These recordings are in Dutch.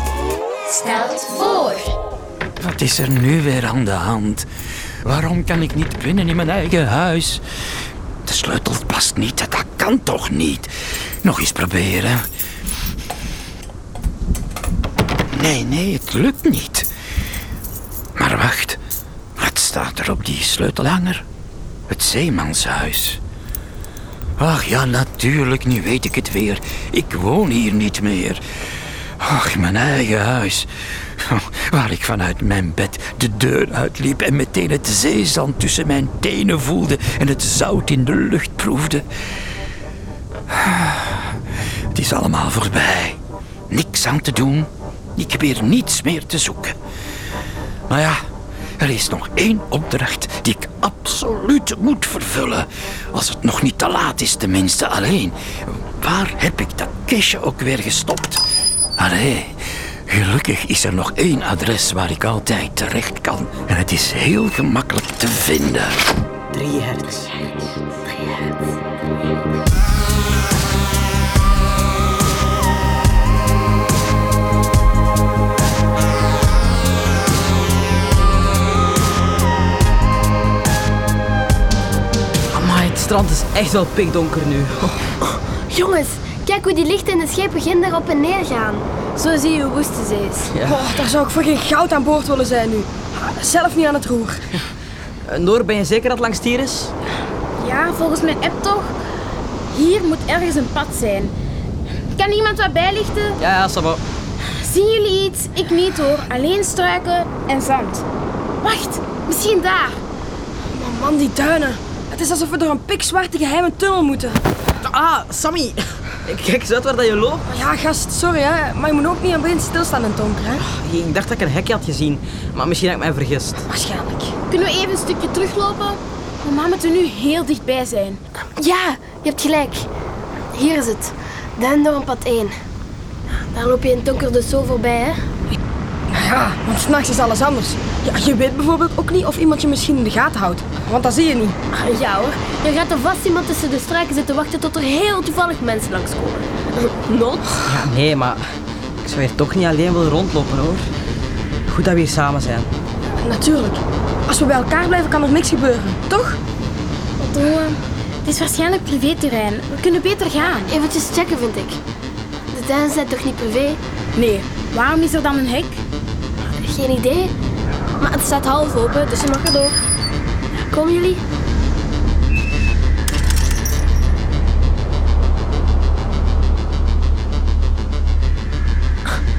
Wacht stelt voor. Wat is er nu weer aan de hand? Waarom kan ik niet binnen in mijn eigen huis? De sleutel past niet, dat kan toch niet? Nog eens proberen. Nee, nee, het lukt niet. Maar wacht, wat staat er op die sleutelhanger? Het zeemanshuis. Ach ja, natuurlijk, nu weet ik het weer. Ik woon hier niet meer. Ach, mijn eigen huis. Waar ik vanuit mijn bed de deur uitliep en meteen het zeezand tussen mijn tenen voelde en het zout in de lucht proefde. Het is allemaal voorbij. Niks aan te doen. Ik heb niets meer te zoeken. Maar ja, er is nog één opdracht die ik absoluut moet vervullen. Als het nog niet te laat is, tenminste. Alleen, waar heb ik dat kistje ook weer gestopt? Allee, gelukkig is er nog één adres waar ik altijd terecht kan. En het is heel gemakkelijk te vinden. Drie hertz. Amai, het strand is echt wel pikdonker nu. Jongens, kijk hoe die lichten in de schepen ginder op en neer gaan. Zo zie je hoe woest de zee is. Ja. Oh, daar zou ik voor geen goud aan boord willen zijn nu. Zelf niet aan het roer. Noor, ben je zeker dat het langs hier is? Ja, volgens mijn app toch? Hier moet ergens een pad zijn. Kan iemand wat bijlichten? Ja, ja, Sabo. Zien jullie iets? Ik niet hoor. Alleen struiken en zand. Wacht, misschien daar. Maar man, die duinen. Het is alsof we door een pikzwarte geheime tunnel moeten. Ah, Sammy. Kijk eens uit waar dat je loopt. Ja, gast, sorry hè. Maar je moet ook niet aan het begin stilstaan in het donker, hè. Ik dacht dat ik een hekje had gezien, maar misschien heb ik mij vergist. Waarschijnlijk. Kunnen we even een stukje teruglopen? Mama moet er nu heel dichtbij zijn. Ja, je hebt gelijk. Hier is het. Denderpad 1. Daar loop je in het donker dus zo voorbij, hè? Ja, want s'nachts is alles anders. Ja, je weet bijvoorbeeld ook niet of iemand je misschien in de gaten houdt. Want dat zie je niet. Ah, Ja hoor, je gaat er vast iemand tussen de struiken zitten wachten tot er heel toevallig mensen langskomen. Not? Ja, nee, maar ik zou hier toch niet alleen willen rondlopen hoor. Goed dat we hier samen zijn. Natuurlijk. Als we bij elkaar blijven, kan er niks gebeuren. Toch? Otto, het is waarschijnlijk privéterrein. We kunnen beter gaan. Eventjes checken, vind ik. De duinen zijn toch niet privé? Nee, waarom is er dan een hek? Geen idee. Maar het staat half open, dus je mag erdoor. Komen jullie?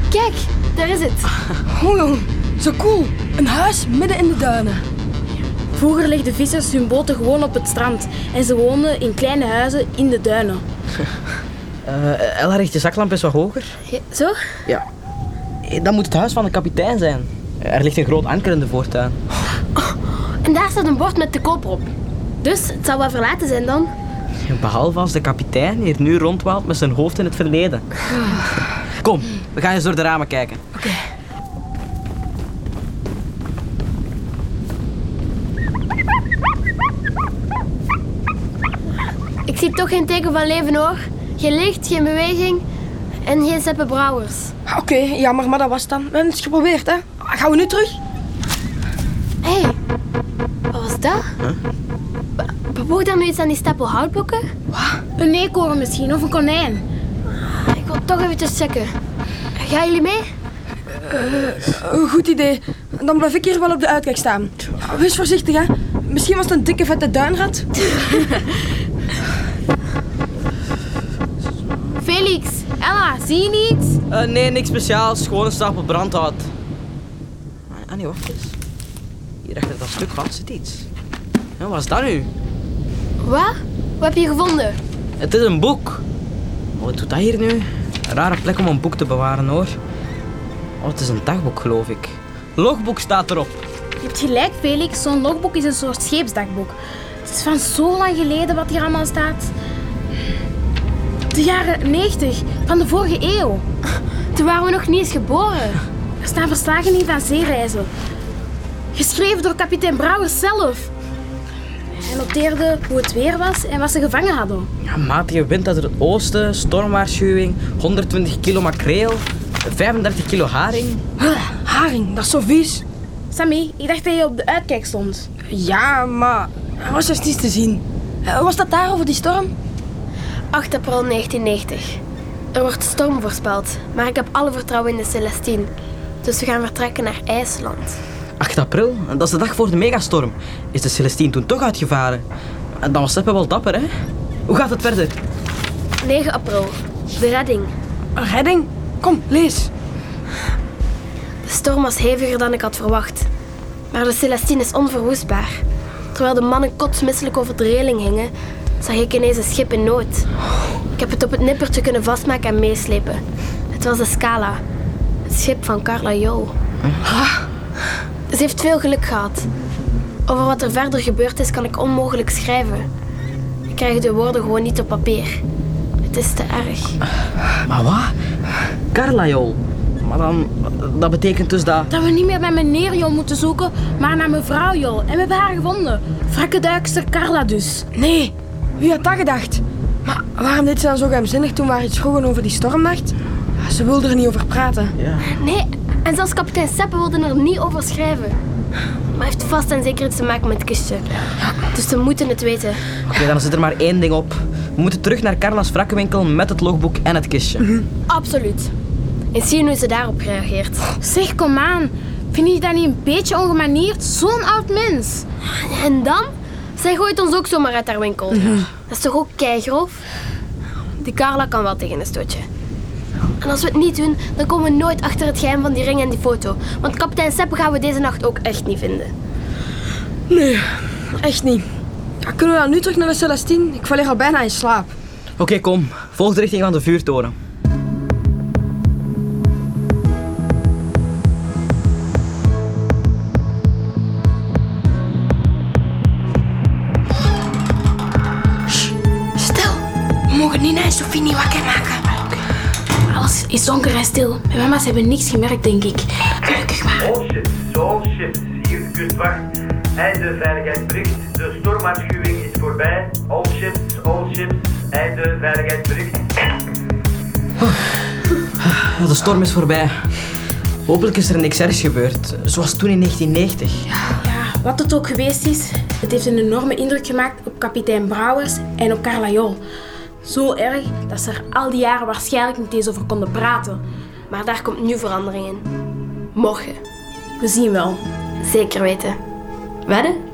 Kijk, daar is het. Oh jong, zo cool. Een huis midden in de duinen. Vroeger legden vissers hun boten gewoon op het strand en ze woonden in kleine huizen in de duinen. Eh Ella, richt je zaklamp eens wat hoger. Ja, Zo? Ja. Eh, Dat moet het huis van de kapitein zijn. Er ligt een groot anker in de voortuin. En daar staat een bord met de koop op. Dus het zou wel verlaten zijn dan. Behalve als de kapitein hier nu rondwaalt met zijn hoofd in het verleden. Kom, we gaan eens door de ramen kijken. Ik zie toch geen teken van leven hoor. Geen licht, geen beweging en geen Seppe Brouwers. Oké, jammer, maar dat was het dan. We hebben het geprobeerd, hè. Gaan we nu terug? Hé, hey, wat was dat? Be- Bewoog daar nu iets aan die stapel houtblokken? Een eekhoorn misschien of een konijn. Ik wil toch eventjes checken. Gaan jullie mee? Een goed idee. Dan blijf ik hier wel op de uitkijk staan. Wees voorzichtig, hè. Misschien was het een dikke vette duinrat. Felix, Ella, zie je niet? Eh, nee, niks speciaals. Gewoon een stapel brandhout. Ah, Ah nee, wacht eens. Hier achter dat stuk vat zit iets. Ja, wat is dat nu? Wat? Wat heb je gevonden? Het is een boek. Oh, wat doet dat hier nu? Een rare plek om een boek te bewaren hoor. Oh, het is een dagboek geloof ik. Logboek staat erop. Je hebt gelijk, Felix. Zo'n logboek is een soort scheepsdagboek. Het is van zo lang geleden wat hier allemaal staat. De jaren 90 van de vorige eeuw. Toen waren we nog niet eens geboren. Er staan verslagen in van zeereizen. Geschreven door kapitein Brouwers zelf. Hij noteerde hoe het weer was en wat ze gevangen hadden. Ja, matige wind uit het oosten, stormwaarschuwing, 120 kilo makreel. 35 kilo haring. Huh, haring, dat is zo vies. Sammy, ik dacht dat je op de uitkijk stond. Ja, maar er was dus niets te zien. Eh, Was dat daar over die storm? 8 april 1990. Er wordt storm voorspeld, maar ik heb alle vertrouwen in de Celestine. Dus we gaan vertrekken naar IJsland. 8 april, dat is de dag voor de megastorm. Is de Celestine toen toch uitgevaren? En dan was Seppe wel dapper, hè? Hoe gaat het verder? 9 april. De redding. Een redding? Kom, lees. De storm was heviger dan ik had verwacht. Maar de Celestine is onverwoestbaar. Terwijl de mannen kotsmisselijk over de reling hingen, zag ik ineens een schip in nood. Ik heb het op het nippertje kunnen vastmaken en meeslepen. Het was de Scala. Het schip van Carla Jo. Ze heeft veel geluk gehad. Over wat er verder gebeurd is, kan ik onmogelijk schrijven. Ik krijg de woorden gewoon niet op papier. Het is te erg. Maar wat? Carla, joh. Maar dan, dat betekent dus dat... Dat we niet meer naar meneer Jo moeten zoeken, maar naar mevrouw Jo. En we hebben haar gevonden. Wrakkeduikster Carla dus. Nee, wie had dat gedacht? Maar waarom deed ze dan zo geheimzinnig toen we haar iets vroegen over die stormnacht? Ja, Ze wilde er niet over praten. Ja. Nee, en zelfs kapitein Seppe wilde er niet over schrijven. Maar heeft vast en zeker iets te maken met het kistje. Dus we moeten het weten. Oké, dan zit er maar één ding op. We moeten terug naar Carla's wrakkenwinkel met het logboek en het kistje. Absoluut. En zien hoe ze daarop reageert. Zeg, kom aan. Vind je dat niet een beetje ongemanierd? Zo'n oud mens. En dan? Zij gooit ons ook zomaar uit haar winkel. Dat is toch ook keigrof? Die Carla kan wel tegen een stootje. En als we het niet doen, dan komen we nooit achter het geheim van die ring en die foto. Want kapitein Seppe gaan we deze nacht ook echt niet vinden. Nee, echt niet. Ja, kunnen we dan nu terug naar de Celestine? Ik val hier al bijna in slaap. Oké, kom. Volg de richting van de vuurtoren. Nina en Sophie niet wakker maken. Alles is donker en stil. Mijn mama's hebben niks gemerkt, denk ik. Gelukkig maar. All ships, all ships, hier de kustwacht. Einde veiligheidsbericht. De stormwaarschuwing is voorbij. All ships, all ships, einde veiligheidsbericht. Ja, de storm is voorbij. Hopelijk is er niks ergs gebeurd, zoals toen in 1990. Ja, wat het ook geweest is, het heeft een enorme indruk gemaakt op kapitein Brouwers en op Carla Jol. Zo erg dat ze er al die jaren waarschijnlijk niet eens over konden praten. Maar daar komt nu verandering in. Morgen. We zien wel. Zeker weten. Wedden?